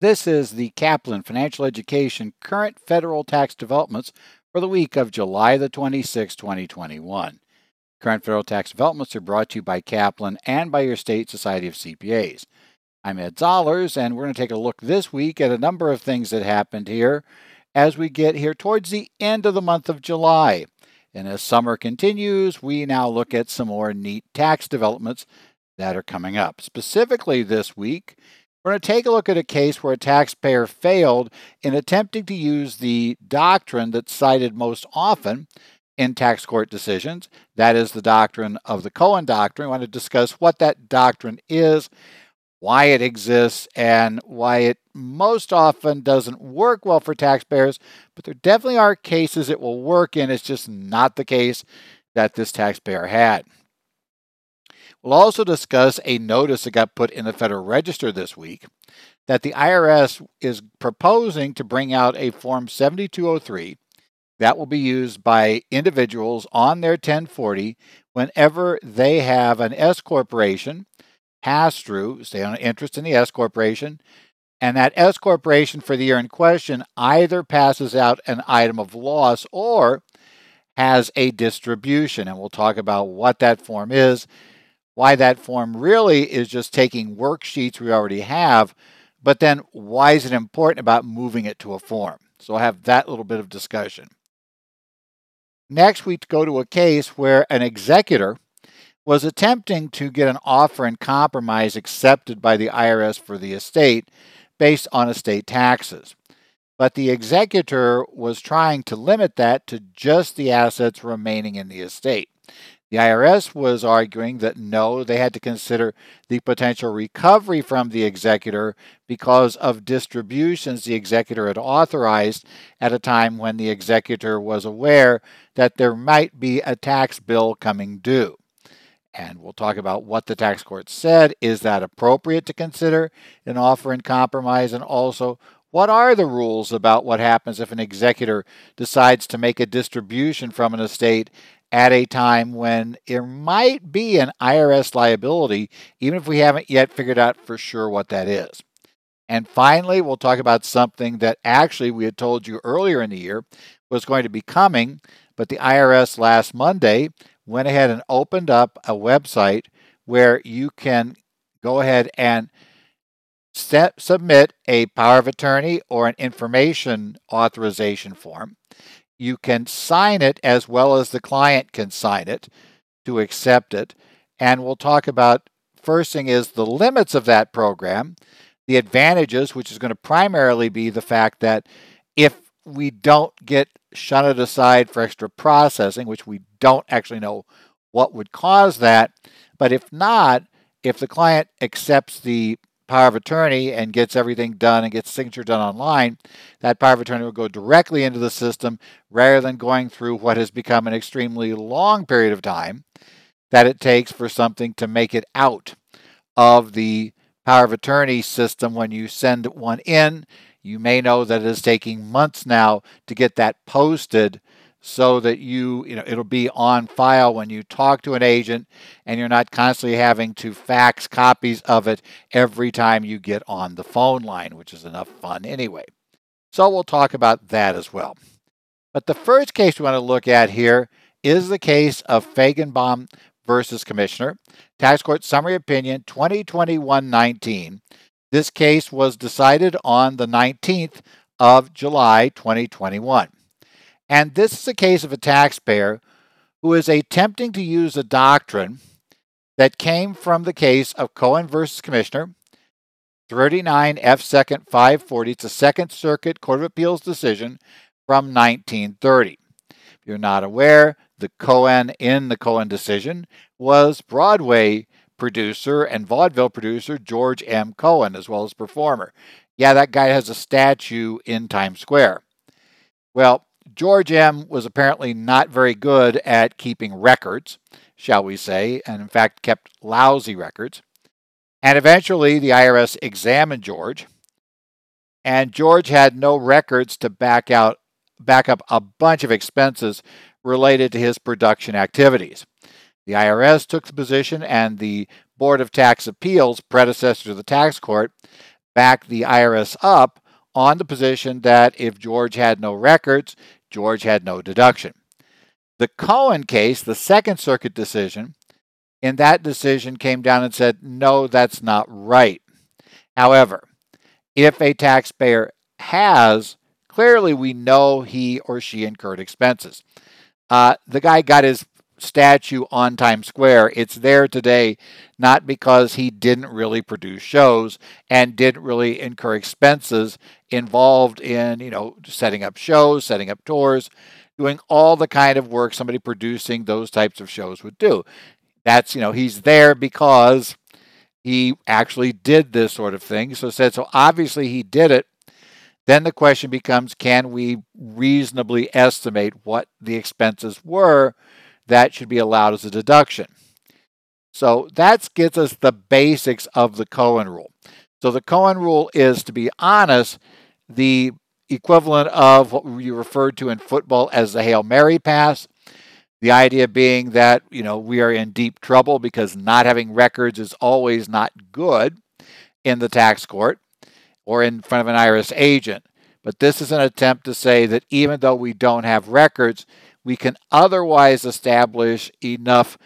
This is the Kaplan Financial Education current federal tax developments for the week of July the 26th, 2021. Current federal tax developments are brought to you by Kaplan and by your state society of CPAs. I'm Ed Zollars, and we're going to take a look this week at a number of things that happened here as we get here towards the end of the month of July. And as summer continues, we now look at some more neat tax developments that are coming up. Specifically this week, we're going to take a look at a case where a taxpayer failed in attempting to use the doctrine that's cited most often in tax court decisions. That is the doctrine of the Cohan doctrine. We want to discuss what that doctrine is, why it exists, and why it most often doesn't work well for taxpayers, but there definitely are cases it will work in. It's just not the case that this taxpayer had. We'll also discuss a notice that got put in the Federal Register this week that the IRS is proposing to bring out a Form 7203 that will be used by individuals on their 1040 whenever they have an S corporation pass through, say an interest in the S corporation, and that S corporation for the year in question either passes out an item of loss or has a distribution. And we'll talk about what that form is why that form really is just taking worksheets we already have, but then why is it important about moving it to a form? So I'll have that little bit of discussion. Next, we go to a case where an executor was attempting to get an offer in compromise accepted by the IRS for the estate based on estate taxes. But the executor was trying to limit that to just the assets remaining in the estate. The IRS was arguing that no, they had to consider the potential recovery from the executor because of distributions the executor had authorized at a time when the executor was aware that there might be a tax bill coming due. And we'll talk about what the tax court said. Is that appropriate to consider an offer in compromise? And also, what are the rules about what happens if an executor decides to make a distribution from an estate at a time when there might be an IRS liability, even if we haven't yet figured out for sure what that is. And finally, we'll talk about something that actually we had told you earlier in the year was going to be coming, but the IRS last Monday went ahead and opened up a website where you can go ahead and set, submit a power of attorney or an information authorization form you can sign it as well as the client can sign it to accept it. And we'll talk about first thing is the limits of that program, the advantages, which is going to primarily be the fact that if we don't get shunted aside for extra processing, which we don't actually know what would cause that, but if not, if the client accepts the power of attorney and gets everything done and gets signature done online, that power of attorney will go directly into the system rather than going through what has become an extremely long period of time that it takes for something to make it out of the power of attorney system when you send one in. You may know that it is taking months now to get that posted so that you, you know, it'll be on file when you talk to an agent and you're not constantly having to fax copies of it every time you get on the phone line, which is enough fun anyway. So we'll talk about that as well. But the first case we want to look at here is the case of Feigenbaum versus Commissioner, Tax Court Summary Opinion 2021-19. This case was decided on the 19th of July 2021. And this is a case of a taxpayer who is attempting to use a doctrine that came from the case of Cohan versus Commissioner, 39 F. Second 540. It's a Second Circuit Court of Appeals decision from 1930. If you're not aware, the Cohan in the Cohan decision was Broadway producer and vaudeville producer George M. Cohan, as well as performer. Yeah, that guy has a statue in Times Square. Well, George M. was apparently not very good at keeping records, shall we say, and in fact kept lousy records. And eventually the IRS examined George, and George had no records to back out back up a bunch of expenses related to his production activities. The IRS took the position and the Board of Tax Appeals, predecessor to the tax court, backed the IRS up on the position that if George had no records, George had no deduction. The Cohan case, the Second Circuit decision, in that decision came down and said, no, that's not right. However, if a taxpayer has, clearly we know he or she incurred expenses. Uh, the guy got his statue on Times Square. It's there today not because he didn't really produce shows and didn't really incur expenses involved in, you know, setting up shows, setting up tours, doing all the kind of work somebody producing those types of shows would do. That's, you know, he's there because he actually did this sort of thing. So said so obviously he did it. Then the question becomes can we reasonably estimate what the expenses were that should be allowed as a deduction. So that gets us the basics of the Cohan rule. So the Cohan rule is, to be honest, the equivalent of what we referred to in football as the Hail Mary pass. The idea being that, you know, we are in deep trouble because not having records is always not good in the tax court or in front of an IRS agent. But this is an attempt to say that even though we don't have records, we can otherwise establish enough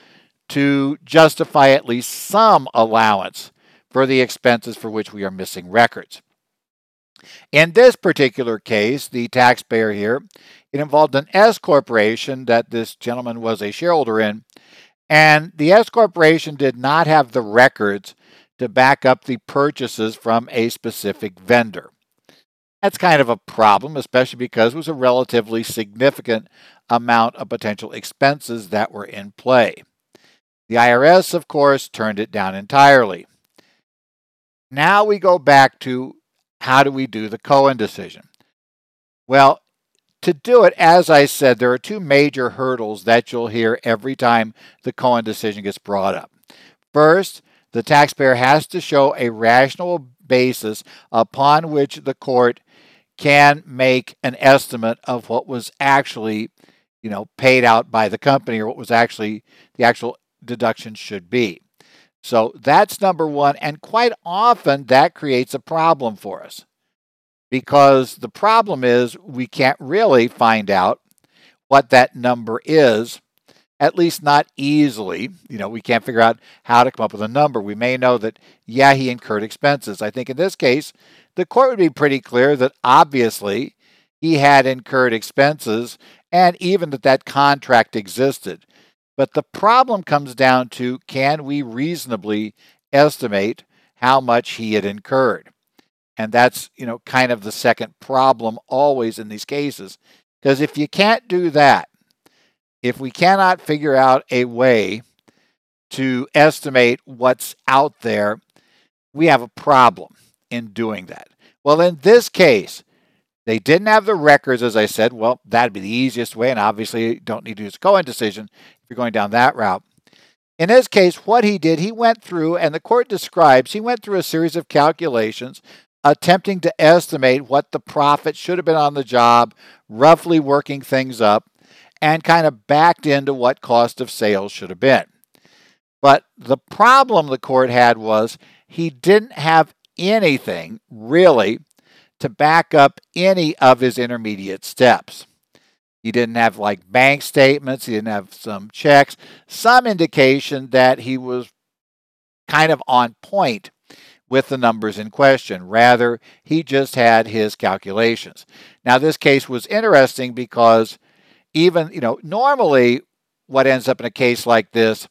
to justify at least some allowance for the expenses for which we are missing records. In this particular case, the taxpayer here, it involved an S corporation that this gentleman was a shareholder in, and the S corporation did not have the records to back up the purchases from a specific vendor. That's kind of a problem, especially because it was a relatively significant amount of potential expenses that were in play. The IRS, of course, turned it down entirely. Now we go back to how do we do the Cohan decision? Well, to do it, as I said, there are two major hurdles that you'll hear every time the Cohan decision gets brought up. First, the taxpayer has to show a rational basis upon which the court can make an estimate of what was actually, you know, paid out by the company or what was actually the actual deduction should be. So that's number one. And quite often that creates a problem for us because the problem is we can't really find out what that number is, at least not easily. You know, we can't figure out how to come up with a number. We may know that, yeah, he incurred expenses. I think in this case, the court would be pretty clear that obviously he had incurred expenses and even that that contract existed. But the problem comes down to can we reasonably estimate how much he had incurred? And that's, you know, kind of the second problem always in these cases. Because if you can't do that, if we cannot figure out a way to estimate what's out there, we have a problem in doing that? Well, in this case, they didn't have the records, as I said. Well, that'd be the easiest way, and obviously you don't need to use a Cohan decision if you're going down that route. In this case, what he did, he went through, and the court describes, he went through a series of calculations attempting to estimate what the profit should have been on the job, roughly working things up, and kind of backed into what cost of sales should have been. But the problem the court had was he didn't have anything really to back up any of his intermediate steps. He didn't have like bank statements, he didn't have some checks, some indication that he was kind of on point with the numbers in question. Rather, he just had his calculations. Now, this case was interesting because even, you know, normally what ends up in a case like this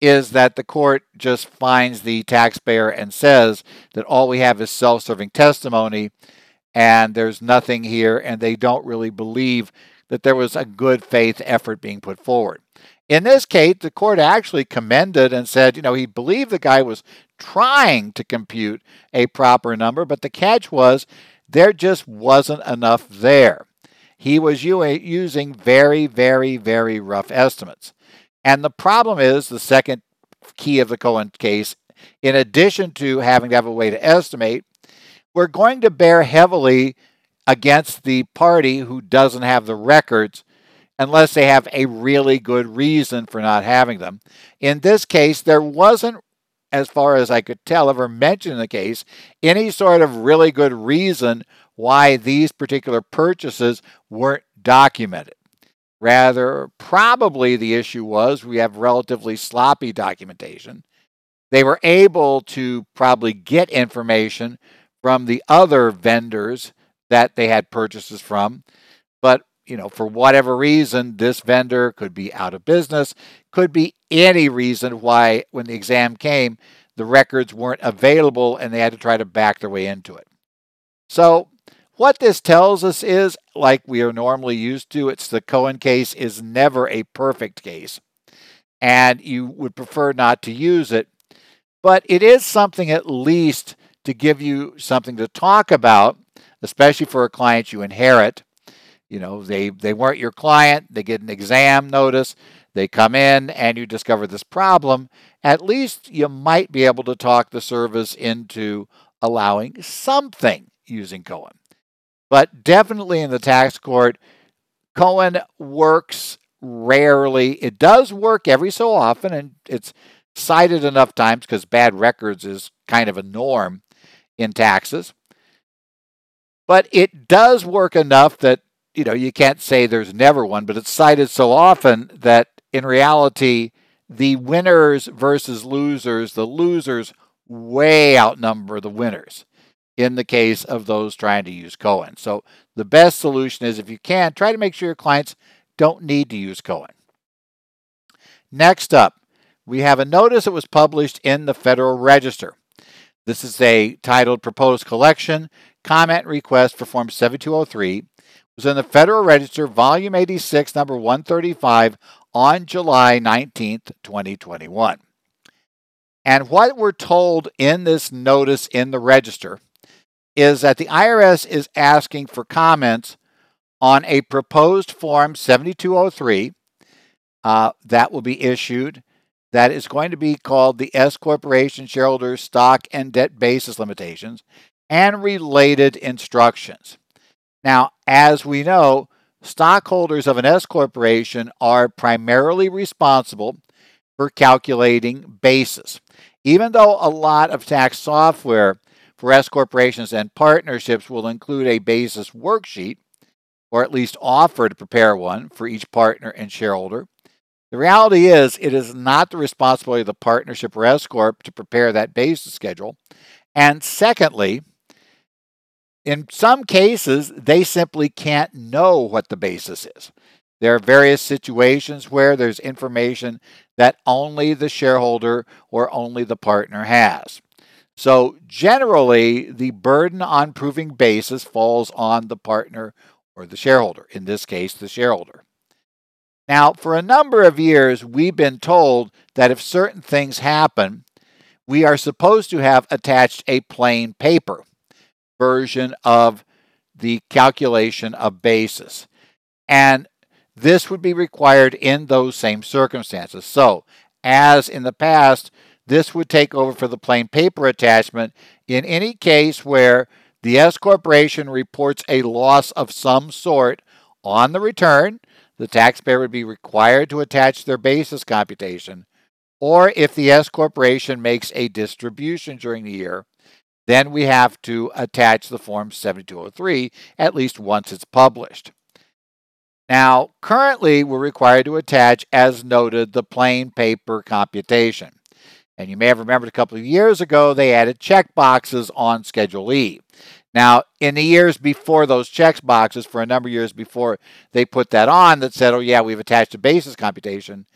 is that the court just finds the taxpayer and says that all we have is self serving testimony and there's nothing here, and they don't really believe that there was a good faith effort being put forward. In this case, the court actually commended and said, you know, he believed the guy was trying to compute a proper number, but the catch was there just wasn't enough there. He was uh, using very, very, very rough estimates. And the problem is the second key of the Cohan case, in addition to having to have a way to estimate, we're going to bear heavily against the party who doesn't have the records unless they have a really good reason for not having them. In this case, there wasn't as far as I could tell, ever mention in the case any sort of really good reason why these particular purchases weren't documented. Rather, probably the issue was we have relatively sloppy documentation. They were able to probably get information from the other vendors that they had purchases from, you know, for whatever reason, this vendor could be out of business, could be any reason why, when the exam came, the records weren't available and they had to try to back their way into it. So, what this tells us is, like we are normally used to, it's the Cohan case is never a perfect case, and you would prefer not to use it, but it is something at least to give you something to talk about, especially for a client you inherit you know, they, they weren't your client, they get an exam notice, they come in and you discover this problem. At least you might be able to talk the service into allowing something using Cohan. But definitely in the tax court, Cohan works rarely. It does work every so often, and it's cited enough times because bad records is kind of a norm in taxes. But it does work enough that you know, you can't say there's never one, but it's cited so often that in reality, the winners versus losers, the losers way outnumber the winners in the case of those trying to use Cohan. So the best solution is if you can, try to make sure your clients don't need to use Cohan. Next up, we have a notice that was published in the Federal Register. This is a titled Proposed Collection Comment Request for Form 7203 was in the Federal Register, Volume 86, number 135, on July 19, 2021. And what we're told in this notice in the register is that the IRS is asking for comments on a proposed Form 7203 uh, that will be issued that is going to be called the S Corporation Shareholder Stock and Debt Basis Limitations and related instructions. Now, as we know, stockholders of an S corporation are primarily responsible for calculating basis. Even though a lot of tax software for S corporations and partnerships will include a basis worksheet, or at least offer to prepare one for each partner and shareholder, the reality is it is not the responsibility of the partnership or S corp to prepare that basis schedule. And secondly, in some cases, they simply can't know what the basis is. There are various situations where there's information that only the shareholder or only the partner has. So, generally, the burden on proving basis falls on the partner or the shareholder, in this case, the shareholder. Now, for a number of years, we've been told that if certain things happen, we are supposed to have attached a plain paper version of the calculation of basis. And this would be required in those same circumstances. So, as in the past, this would take over for the plain paper attachment in any case where the S corporation reports a loss of some sort on the return, the taxpayer would be required to attach their basis computation, or if the S corporation makes a distribution during the year, then we have to attach the Form 7203 at least once it's published. Now, currently, we're required to attach, as noted, the plain paper computation. And you may have remembered a couple of years ago, they added check boxes on Schedule E. Now, in the years before those check boxes, for a number of years before they put that on, that said, oh, yeah, we've attached a basis computation,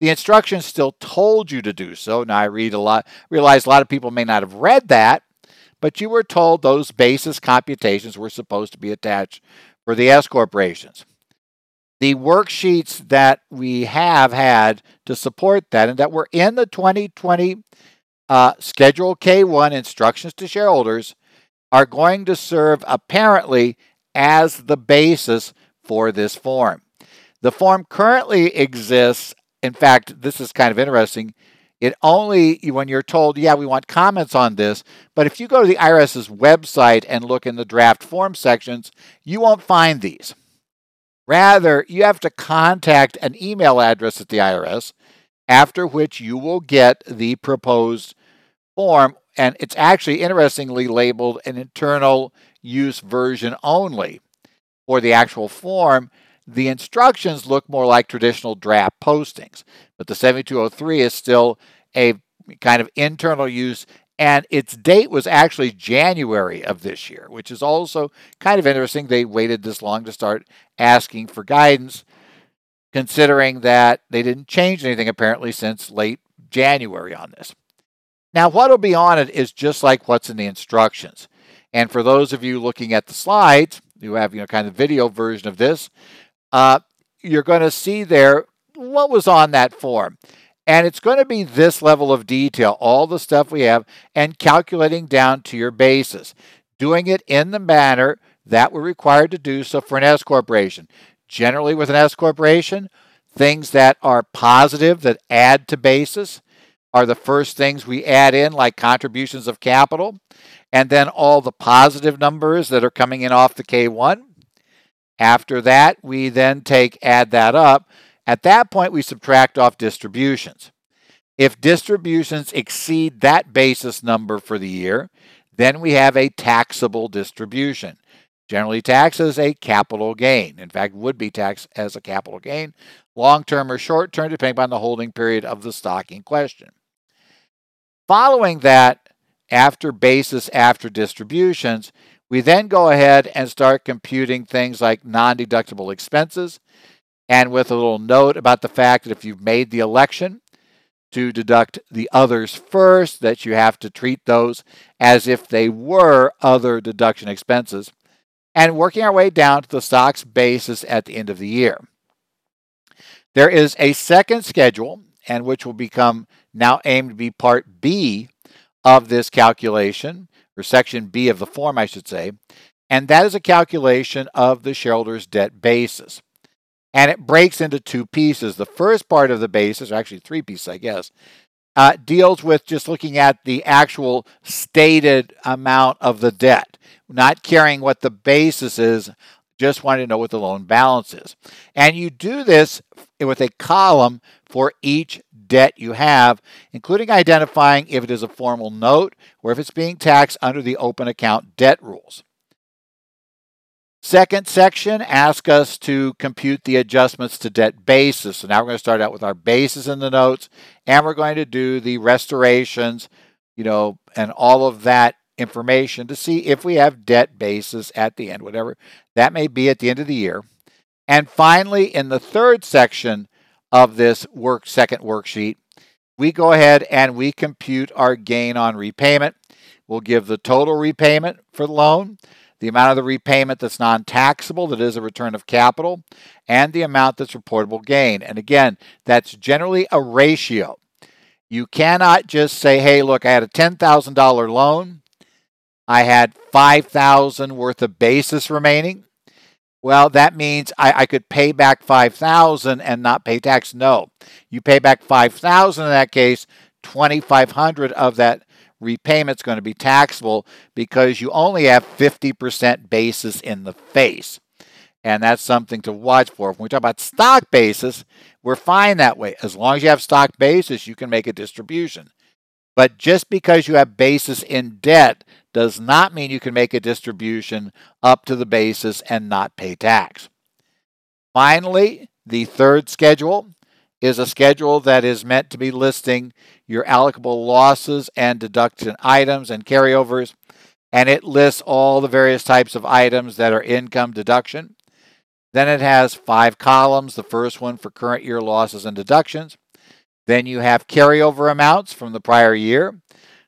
the instructions still told you to do so. Now, I read a lot, realize a lot of people may not have read that, but you were told those basis computations were supposed to be attached for the S corporations. The worksheets that we have had to support that and that were in the 2020 uh, Schedule K1 instructions to shareholders are going to serve apparently as the basis for this form. The form currently exists. In fact, this is kind of interesting. It only, when you're told, yeah, we want comments on this, but if you go to the IRS's website and look in the draft form sections, you won't find these. Rather, you have to contact an email address at the IRS, after which you will get the proposed form, and it's actually interestingly labeled an internal use version only for the actual form. The instructions look more like traditional draft postings, but the 7203 is still a kind of internal use and its date was actually January of this year, which is also kind of interesting. They waited this long to start asking for guidance, considering that they didn't change anything apparently since late January on this. Now, what'll be on it is just like what's in the instructions. And for those of you looking at the slides, you have you know kind of video version of this, uh, you're going to see there what was on that form. And it's going to be this level of detail, all the stuff we have, and calculating down to your basis, doing it in the manner that we're required to do so for an S corporation. Generally, with an S corporation, things that are positive that add to basis are the first things we add in, like contributions of capital, and then all the positive numbers that are coming in off the K1. After that, we then take add that up at that point, we subtract off distributions. If distributions exceed that basis number for the year, then we have a taxable distribution. Generally taxed as a capital gain. In fact, would be taxed as a capital gain, long term or short term, depending on the holding period of the stock in question. Following that, after basis, after distributions, we then go ahead and start computing things like non deductible expenses, and with a little note about the fact that if you've made the election to deduct the others first, that you have to treat those as if they were other deduction expenses, and working our way down to the stock's basis at the end of the year. There is a second schedule, and which will become now aimed to be part B of this calculation, or section B of the form, I should say, and that is a calculation of the shareholder's debt basis and it breaks into two pieces. The first part of the basis, or actually three pieces, I guess, uh, deals with just looking at the actual stated amount of the debt, not caring what the basis is, just wanting to know what the loan balance is. And you do this with a column for each debt you have, including identifying if it is a formal note or if it's being taxed under the open account debt rules. Second section asks us to compute the adjustments to debt basis. So now we're going to start out with our basis in the notes, and we're going to do the restorations, you know, and all of that information to see if we have debt basis at the end, whatever that may be at the end of the year. And finally, in the third section of this work second worksheet, we go ahead and we compute our gain on repayment. We'll give the total repayment for the loan the amount of the repayment that's non taxable, that is a return of capital, and the amount that's reportable gain. And again, that's generally a ratio. You cannot just say, hey, look, I had a $10,000 loan. I had 5,000 worth of basis remaining. Well, that means I, I could pay back 5000 and not pay tax. No. You pay back 5000 in that case, 2500 of that repayment is going to be taxable because you only have 50% basis in the face. And that's something to watch for. When we talk about stock basis, we're fine that way. As long as you have stock basis, you can make a distribution. But just because you have basis in debt does not mean you can make a distribution up to the basis and not pay tax. Finally, the third schedule is a schedule that is meant to be listing your allocable losses and deduction items and carryovers, and it lists all the various types of items that are income deduction. Then it has five columns, the first one for current year losses and deductions. Then you have carryover amounts from the prior year.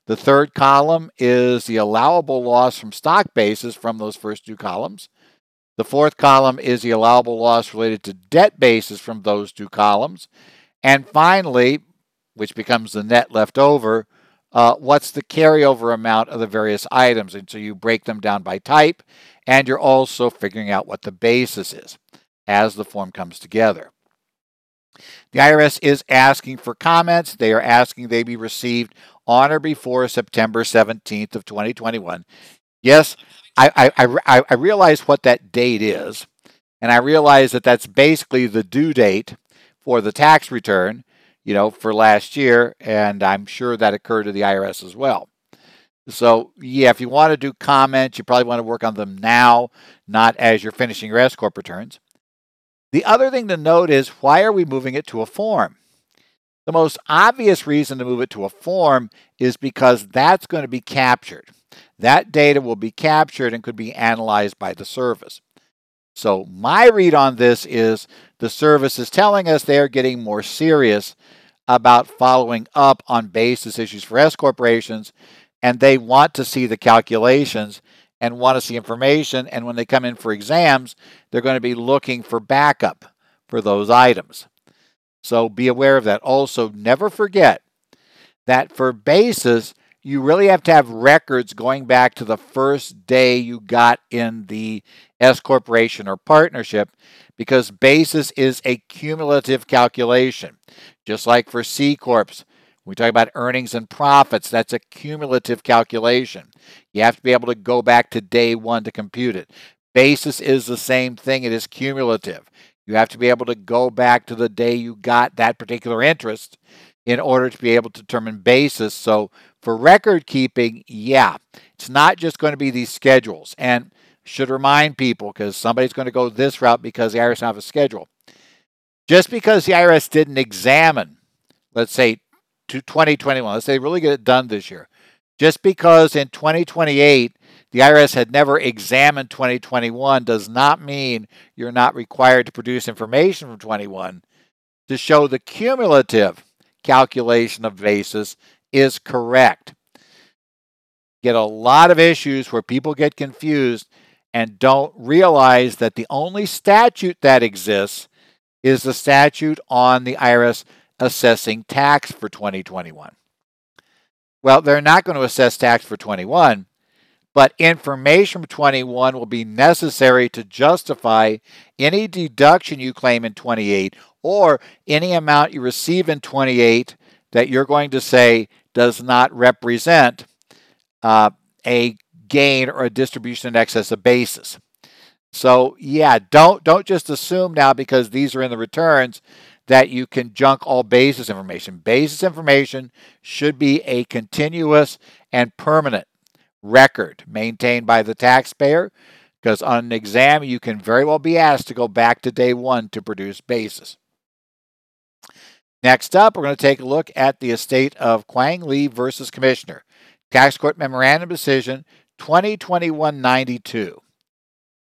The third column is the allowable loss from stock basis from those first two columns. The fourth column is the allowable loss related to debt basis from those two columns. And finally, which becomes the net left over, uh, what's the carryover amount of the various items? And so you break them down by type, and you're also figuring out what the basis is as the form comes together. The IRS is asking for comments. They are asking they be received on or before September 17th of 2021. Yes, I, I, I, I realize what that date is, and I realize that that's basically the due date for the tax return. you know, for last year, and I'm sure that occurred to the IRS as well. So, yeah, if you want to do comments, you probably want to work on them now, not as you're finishing your S Corp returns. The other thing to note is why are we moving it to a form? The most obvious reason to move it to a form is because that's going to be captured. That data will be captured and could be analyzed by the service. So, my read on this is the service is telling us they're getting more serious about following up on basis issues for S corporations, and they want to see the calculations and want to see information. And when they come in for exams, they're going to be looking for backup for those items. So be aware of that. Also, never forget that for basis, you really have to have records going back to the first day you got in the S corporation or partnership because basis is a cumulative calculation. Just like for C corps, we talk about earnings and profits, that's a cumulative calculation. You have to be able to go back to day 1 to compute it. Basis is the same thing, it is cumulative. You have to be able to go back to the day you got that particular interest in order to be able to determine basis. So for record keeping, yeah, it's not just going to be these schedules. And should remind people because somebody's going to go this route because the IRS doesn't have a schedule. Just because the IRS didn't examine, let's say, to 2021, let's say really get it done this year, just because in 2028 the IRS had never examined 2021 does not mean you're not required to produce information from 21 to show the cumulative calculation of basis is correct. Get a lot of issues where people get confused and don't realize that the only statute that exists is the statute on the IRS assessing tax for 2021. Well, they're not going to assess tax for 21 but information from 21 will be necessary to justify any deduction you claim in 28 or any amount you receive in 28 that you're going to say does not represent uh, a gain or a distribution in excess of basis. So yeah, don't don't just assume now because these are in the returns that you can junk all basis information. Basis information should be a continuous and permanent record maintained by the taxpayer because on an exam you can very well be asked to go back to day one to produce basis. Next up, we're going to take a look at the estate of Quang Lee versus Commissioner, Tax Court Memorandum Decision 2021-92.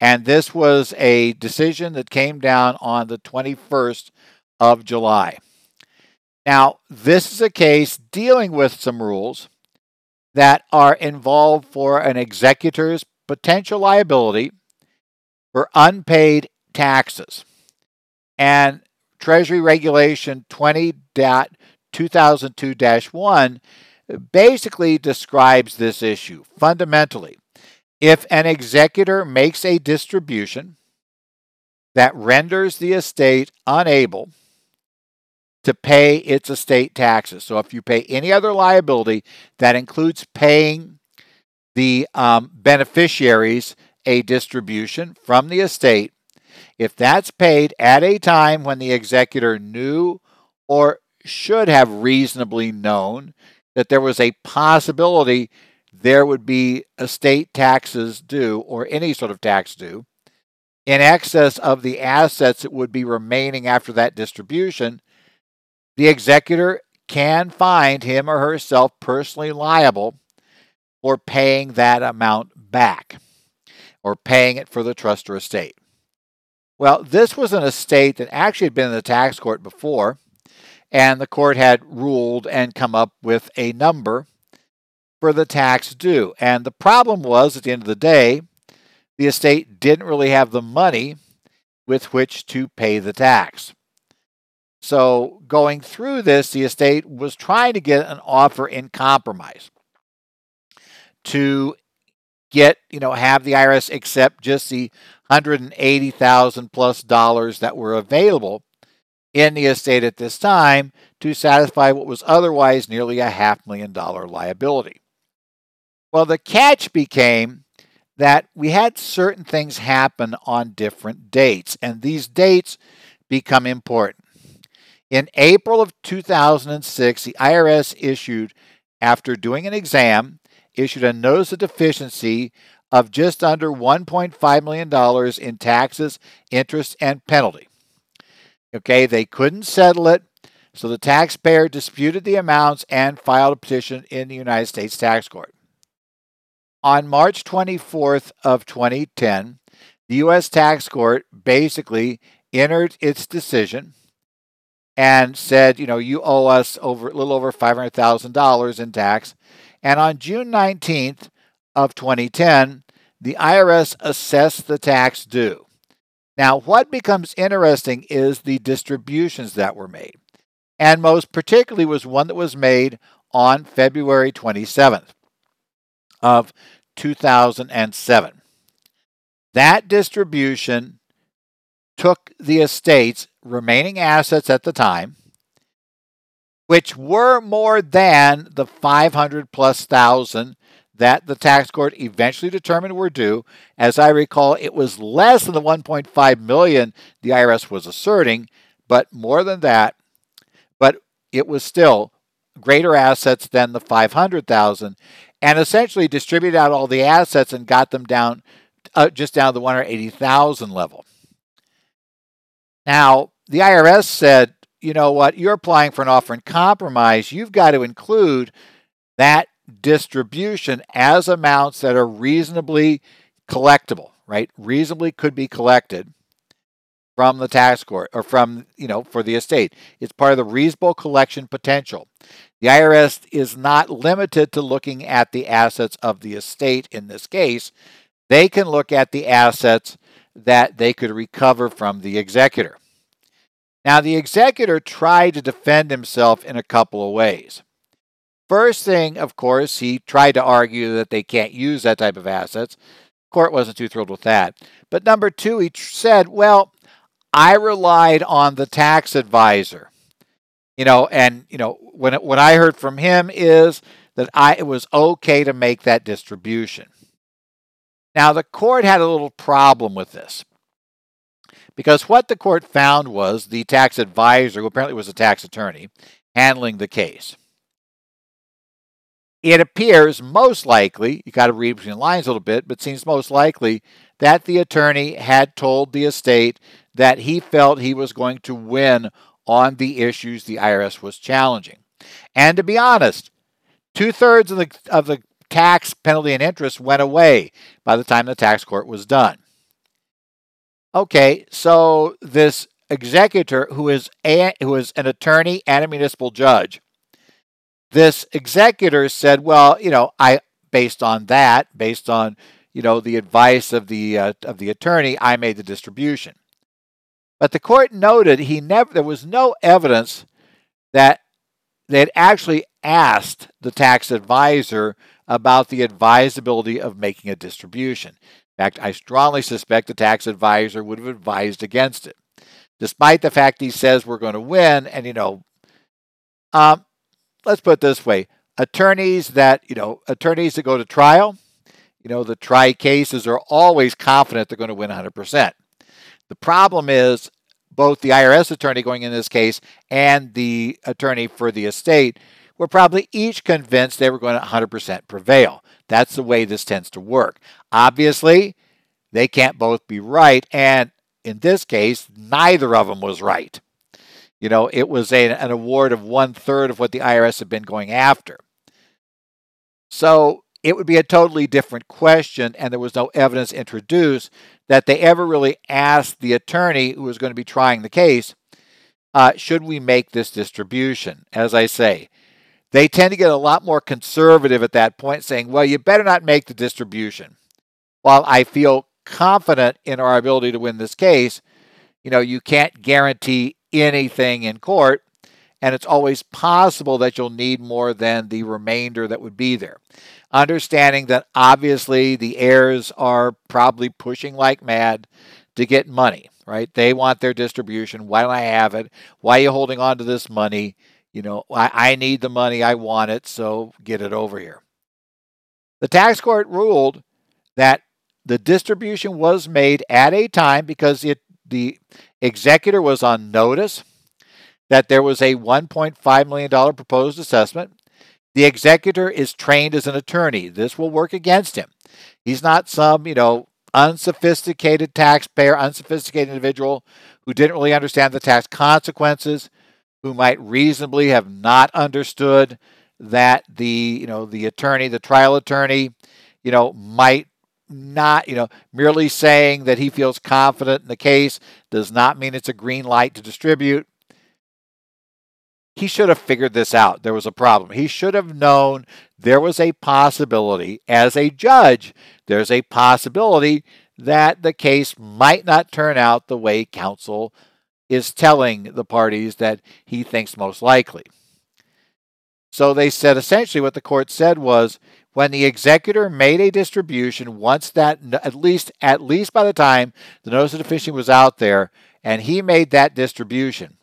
And this was a decision that came down on the 21st of July. Now, this is a case dealing with some rules that are involved for an executor's potential liability for unpaid taxes. And Treasury Regulation 20.2002 1 basically describes this issue fundamentally. If an executor makes a distribution that renders the estate unable to pay its estate taxes. So if you pay any other liability, that includes paying the um, beneficiaries a distribution from the estate. If that's paid at a time when the executor knew or should have reasonably known that there was a possibility there would be estate taxes due or any sort of tax due in excess of the assets that would be remaining after that distribution, the executor can find him or herself personally liable for paying that amount back or paying it for the trust or estate. Well, this was an estate that actually had been in the tax court before, and the court had ruled and come up with a number for the tax due. And the problem was, at the end of the day, the estate didn't really have the money with which to pay the tax. So, going through this, the estate was trying to get an offer in compromise to get, you know, have the IRS accept just the 180,000 plus dollars that were available in the estate at this time to satisfy what was otherwise nearly a half million dollar liability. Well, the catch became that we had certain things happen on different dates, and these dates become important. In April of 2006, the IRS issued, after doing an exam, issued a notice of deficiency of just under $1.5 million in taxes, interest, and penalty. Okay, they couldn't settle it, so the taxpayer disputed the amounts and filed a petition in the United States Tax Court. On March 24th of 2010, the U.S. Tax Court basically entered its decision and said, you know, you owe us over a little over $500,000 in tax. And on June 19th of 2010, the IRS assessed the tax due. Now, what becomes interesting is the distributions that were made. And most particularly was one that was made on February 27th of 2007. That distribution took the estate's remaining assets at the time, which were more than the 500 plus thousand that the tax court eventually determined were due. As I recall, it was less than the 1.5 million the IRS was asserting, but more than that. But it was still greater assets than the 500,000 and essentially distributed out all the assets and got them down uh, just down to the 180,000 level. Now, the IRS said, you know what, you're applying for an offer in compromise. You've got to include that distribution as amounts that are reasonably collectible, right? Reasonably could be collected from the tax court or from, you know, for the estate. It's part of the reasonable collection potential. The IRS is not limited to looking at the assets of the estate in this case. They can look at the assets that they could recover from the executor. Now, the executor tried to defend himself in a couple of ways. First thing, of course, he tried to argue that they can't use that type of assets. Court wasn't too thrilled with that. But number two, he said, well, I relied on the tax advisor. You know, and you know, when it, what I heard from him is that I it was okay to make that distribution. Now, the court had a little problem with this because what the court found was the tax advisor, who apparently was a tax attorney, handling the case. It appears most likely, you got to read between the lines a little bit, but seems most likely that the attorney had told the estate that he felt he was going to win on the issues the IRS was challenging. And to be honest, two thirds of the, of the tax penalty and interest went away by the time the tax court was done. Okay, so this executor who is a, who is an attorney and a municipal judge, this executor said, "Well, you know, I based on that, based on you know the advice of the uh, of the attorney, I made the distribution." But the court noted he never there was no evidence that they had actually asked the tax advisor about the advisability of making a distribution. In fact, I strongly suspect the tax advisor would have advised against it, despite the fact he says we're going to win. And, you know, um, let's put it this way attorneys that, you know, attorneys that go to trial, you know, the try cases are always confident they're going to win 100%. The problem is both the IRS attorney going in this case and the attorney for the estate were probably each convinced they were going to 100% prevail. That's the way this tends to work. Obviously, they can't both be right. And in this case, neither of them was right. You know, it was a, an award of one third of what the IRS had been going after. So it would be a totally different question, and there was no evidence introduced that they ever really asked the attorney who was going to be trying the case, uh, should we make this distribution? As I say, they tend to get a lot more conservative at that point, saying, well, you better not make the distribution. While I feel confident in our ability to win this case, you know, you can't guarantee anything in court, and it's always possible that you'll need more than the remainder that would be there. Understanding that obviously the heirs are probably pushing like mad to get money, right? They want their distribution. Why don't I have it? Why are you holding on to this money? You know, I, I need the money, I want it, so get it over here. The tax court ruled that the distribution was made at a time because it, the executor was on notice that there was a $1.5 million proposed assessment. The executor is trained as an attorney. This will work against him. He's not some, you know, unsophisticated taxpayer, unsophisticated individual who didn't really understand the tax consequences, who might reasonably have not understood that the, you know, the attorney, the trial attorney, you know, might not, you know, merely saying that he feels confident in the case does not mean it's a green light to distribute he should have figured this out. There was a problem. He should have known there was a possibility, as a judge, there's a possibility that the case might not turn out the way counsel is telling the parties that he thinks most likely. So they said essentially what the court said was when the executor made a distribution once that at least at least by the time the notice of deficiency was out there and he made that distribution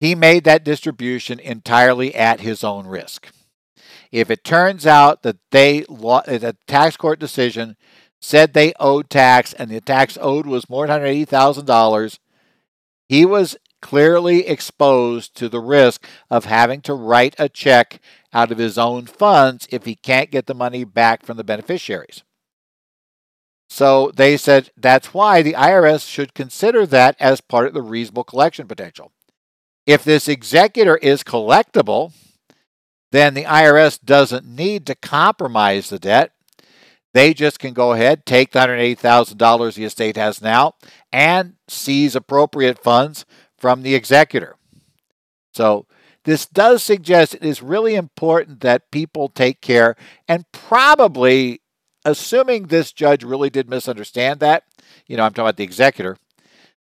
he made that distribution entirely at his own risk. If it turns out that they the tax court decision said they owed tax and the tax owed was more than $180,000, he was clearly exposed to the risk of having to write a check out of his own funds if he can't get the money back from the beneficiaries. So they said that's why the IRS should consider that as part of the reasonable collection potential. If this executor is collectible, then the IRS doesn't need to compromise the debt. They just can go ahead, take the $180,000 the estate has now, and seize appropriate funds from the executor. So, this does suggest it is really important that people take care, and probably, assuming this judge really did misunderstand that, you know, I'm talking about the executor,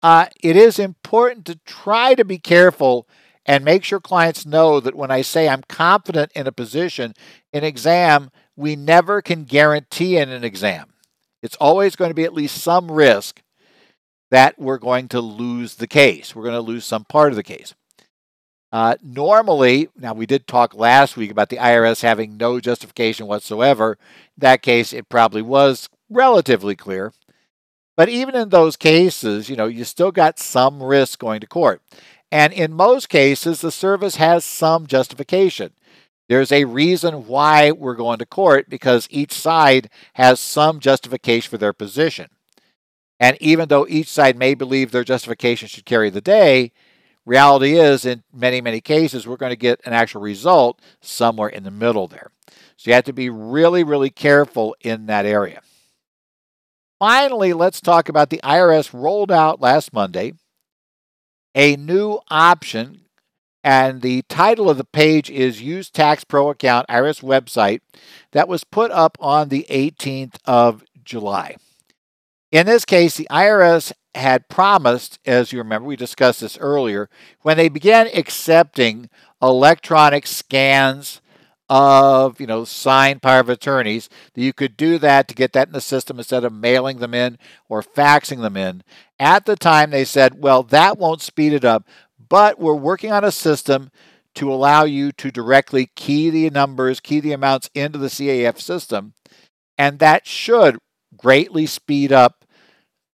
uh, it is important to try to be careful and make sure clients know that when I say I'm confident in a position, an exam, we never can guarantee in an exam. It's always going to be at least some risk that we're going to lose the case. We're going to lose some part of the case. Uh, normally, now we did talk last week about the IRS having no justification whatsoever. In that case, it probably was relatively clear. But even in those cases, you know, you still got some risk going to court. And in most cases, the service has some justification. There's a reason why we're going to court because each side has some justification for their position. And even though each side may believe their justification should carry the day, reality is in many, many cases, we're going to get an actual result somewhere in the middle there. So you have to be really, really careful in that area. Finally, let's talk about the IRS rolled out last Monday a new option, and the title of the page is Use Tax Pro Account IRS website that was put up on the 18th of July. In this case, the IRS had promised, as you remember, we discussed this earlier, when they began accepting electronic scans of you know signed power of attorneys that you could do that to get that in the system instead of mailing them in or faxing them in at the time they said well that won't speed it up but we're working on a system to allow you to directly key the numbers key the amounts into the caf system and that should greatly speed up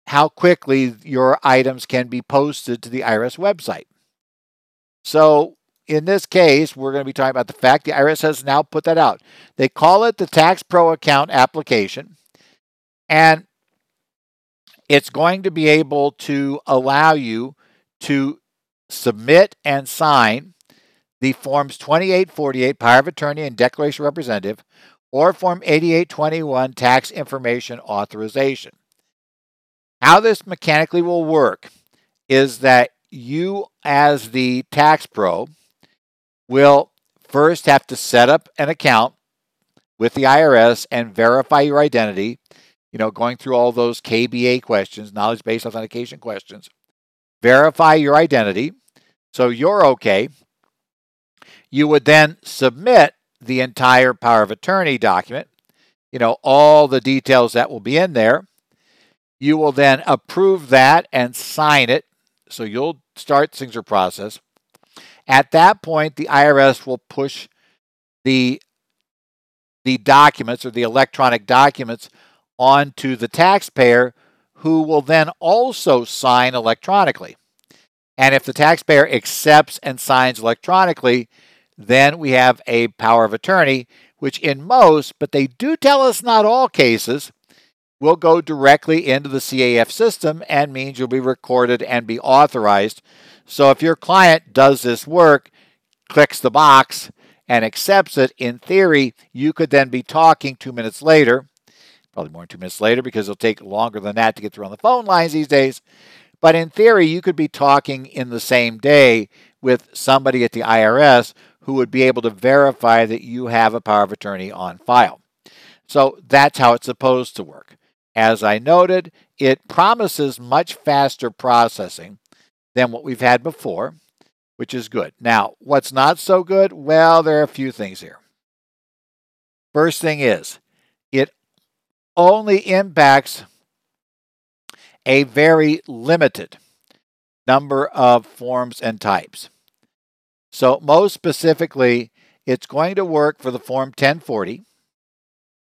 how quickly your items can be posted to the irs website so in this case, we're going to be talking about the fact the IRS has now put that out. They call it the Tax Pro account application, and it's going to be able to allow you to submit and sign the Forms 2848 Power of Attorney and Declaration Representative or Form 8821 Tax Information Authorization. How this mechanically will work is that you, as the tax pro, will first have to set up an account with the IRS and verify your identity, you know, going through all those KBA questions, knowledge based authentication questions. Verify your identity so you're okay. You would then submit the entire power of attorney document, you know, all the details that will be in there. You will then approve that and sign it. So you'll start signature process. At that point, the IRS will push the the documents or the electronic documents onto the taxpayer who will then also sign electronically. And if the taxpayer accepts and signs electronically, then we have a power of attorney, which in most, but they do tell us not all cases, will go directly into the CAF system and means you'll be recorded and be authorized. So if your client does this work, clicks the box, and accepts it, in theory, you could then be talking two minutes later, probably more than two minutes later because it'll take longer than that to get through on the phone lines these days. But in theory, you could be talking in the same day with somebody at the IRS who would be able to verify that you have a power of attorney on file. So that's how it's supposed to work. As I noted, it promises much faster processing than what we've had before, which is good. Now, what's not so good? Well, there are a few things here. First thing is, it only impacts a very limited number of forms and types. So, most specifically, it's going to work for the form 1040,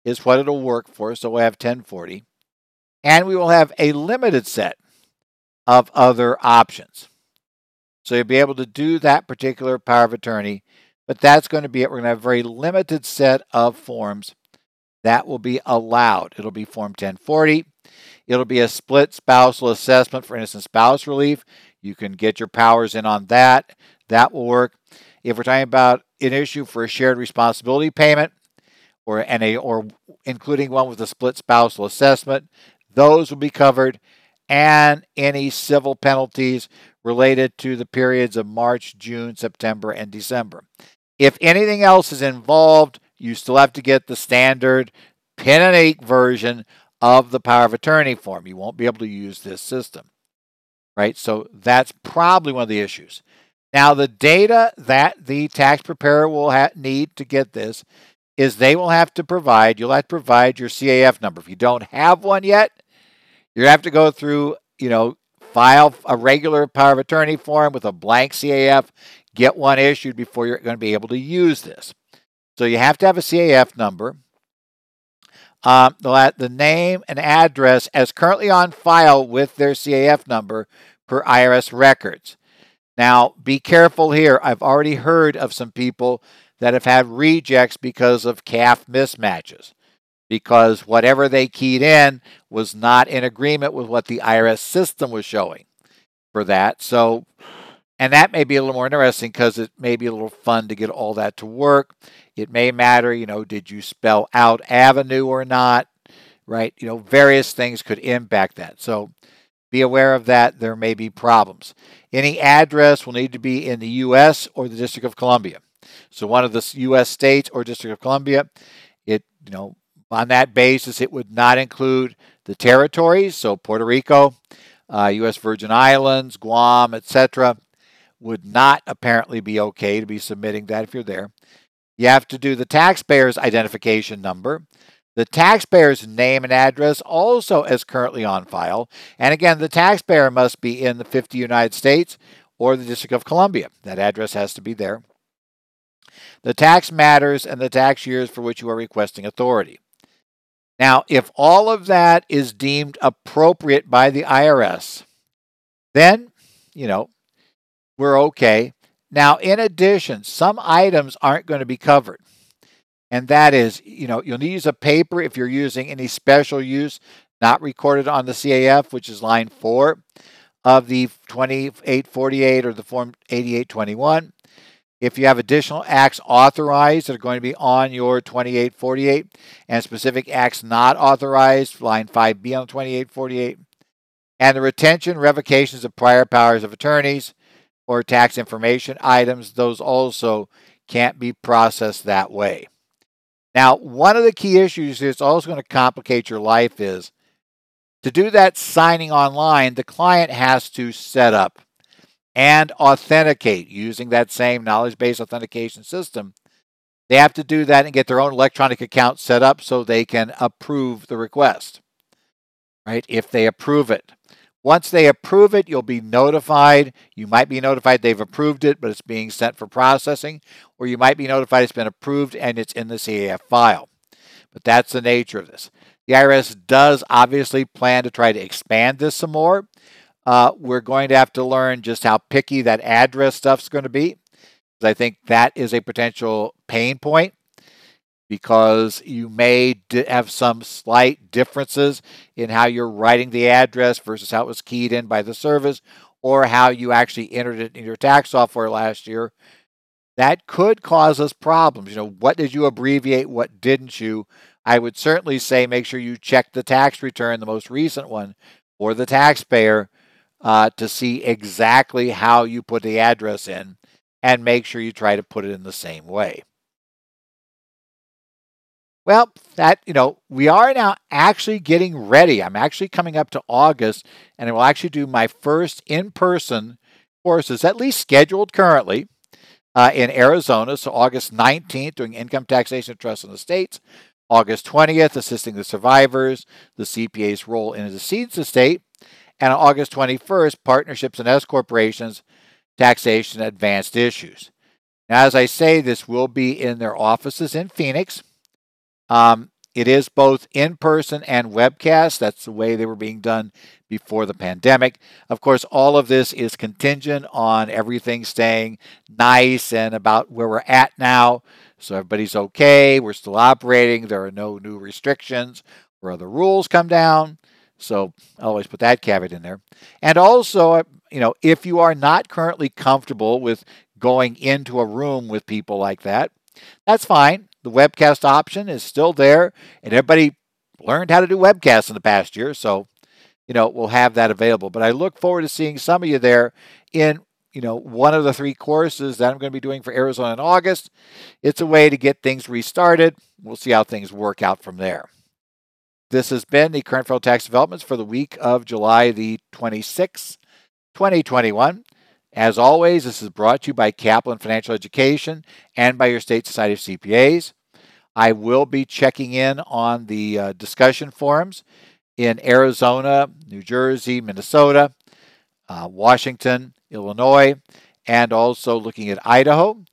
is what it'll work for. So, we have 1040 and we will have a limited set of other options. So you'll be able to do that particular power of attorney, but that's going to be it. We're going to have a very limited set of forms that will be allowed. It'll be Form 1040. It'll be a split spousal assessment for innocent spouse relief. You can get your powers in on that. That will work. If we're talking about an issue for a shared responsibility payment, or and a or including one with a split spousal assessment, those will be covered, and any civil penalties related to the periods of March, June, September, and December. If anything else is involved, you still have to get the standard pen and ink version of the power of attorney form. You won't be able to use this system, right? So that's probably one of the issues. Now, the data that the tax preparer will ha- need to get this is they will have to provide, you'll have to provide your CAF number. If you don't have one yet, you have to go through, you know, file a regular power of attorney form with a blank CAF, get one issued before you're going to be able to use this. So you have to have a CAF number. Um, the, the name and address as currently on file with their CAF number per IRS records. Now, be careful here. I've already heard of some people that have had rejects because of CAF mismatches because whatever they keyed in was not in agreement with what the IRS system was showing for that. So, and that may be a little more interesting because it may be a little fun to get all that to work. It may matter, you know, did you spell out avenue or not, right? You know, various things could impact that. So, be aware of that. There may be problems. Any address will need to be in the U.S. or the District of Columbia. So, one of the U.S. states or District of Columbia, it, you know, on that basis, it would not include the territories, so Puerto Rico, uh, U.S. Virgin Islands, Guam, etc., would not apparently be okay to be submitting that if you're there. You have to do the taxpayer's identification number, the taxpayer's name and address also as currently on file. And again, the taxpayer must be in the 50 United States or the District of Columbia. That address has to be there. The tax matters and the tax years for which you are requesting authority. Now, if all of that is deemed appropriate by the IRS, then, you know, we're okay. Now, in addition, some items aren't going to be covered. And that is, you know, you'll need to use a paper if you're using any special use not recorded on the CAF, which is line four of the 2848 or the Form 8821. If you have additional acts authorized that are going to be on your 2848 and specific acts not authorized, line 5B on 2848, and the retention, revocations of prior powers of attorneys or tax information items, those also can't be processed that way. Now, one of the key issues that's also going to complicate your life is to do that signing online, the client has to set up and authenticate using that same knowledge based authentication system. They have to do that and get their own electronic account set up so they can approve the request, right? If they approve it. Once they approve it, you'll be notified. You might be notified they've approved it, but it's being sent for processing, or you might be notified it's been approved and it's in the CAF file. But that's the nature of this. The IRS does obviously plan to try to expand this some more. Uh, we're going to have to learn just how picky that address stuff's going to be. because I think that is a potential pain point because you may have some slight differences in how you're writing the address versus how it was keyed in by the service or how you actually entered it in your tax software last year. That could cause us problems. You know, what did you abbreviate? What didn't you? I would certainly say make sure you check the tax return, the most recent one, for the taxpayer uh, to see exactly how you put the address in and make sure you try to put it in the same way. Well, that, you know, we are now actually getting ready. I'm actually coming up to August and I will actually do my first in person courses, at least scheduled currently, uh, in Arizona. So August 19th, doing income taxation, and trust, and estates. August 20th, assisting the survivors, the CPA's role in a decedent's estate. And on August 21st, partnerships and S corporations, taxation, advanced issues. Now, as I say, this will be in their offices in Phoenix. Um, it is both in person and webcast. That's the way they were being done before the pandemic. Of course, all of this is contingent on everything staying nice and about where we're at now. So everybody's okay. We're still operating. There are no new restrictions or other rules come down. So I always put that caveat in there. And also, uh, you know, if you are not currently comfortable with going into a room with people like that, that's fine. The webcast option is still there, and everybody learned how to do webcasts in the past year, so you know we'll have that available. But I look forward to seeing some of you there in you know one of the three courses that I'm going to be doing for Arizona in August. It's a way to get things restarted. We'll see how things work out from there. This has been the current federal tax developments for the week of July the 26th, 2021. As always, this is brought to you by Kaplan Financial Education and by your State Society of CPAs. I will be checking in on the uh, discussion forums in Arizona, New Jersey, Minnesota, uh, Washington, Illinois, and also looking at Idaho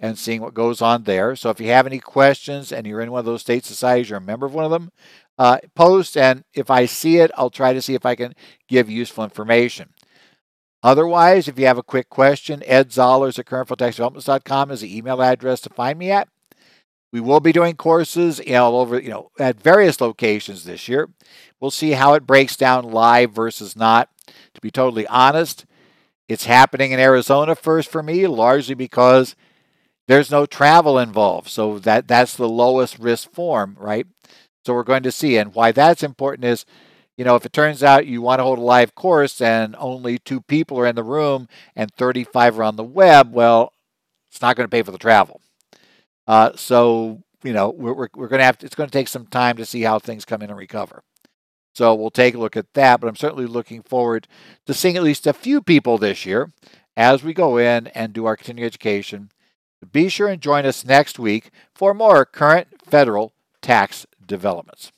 and seeing what goes on there. So if you have any questions and you're in one of those state societies, you're a member of one of them, uh, post, and if I see it, I'll try to see if I can give useful information. Otherwise, if you have a quick question, Ed Zollars at currentfederaltaxdevelopments.com is the email address to find me at. We will be doing courses all over, you know, at various locations this year. We'll see how it breaks down live versus not. To be totally honest, it's happening in Arizona first for me, largely because there's no travel involved. So that that's the lowest risk form, right? So we're going to see. And why that's important is you know, if it turns out you want to hold a live course and only two people are in the room and 35 are on the web, well, it's not going to pay for the travel. Uh, so, you know, we're, we're, we're going to have to, it's going to take some time to see how things come in and recover. So we'll take a look at that, but I'm certainly looking forward to seeing at least a few people this year as we go in and do our continuing education. Be sure and join us next week for more current federal tax developments.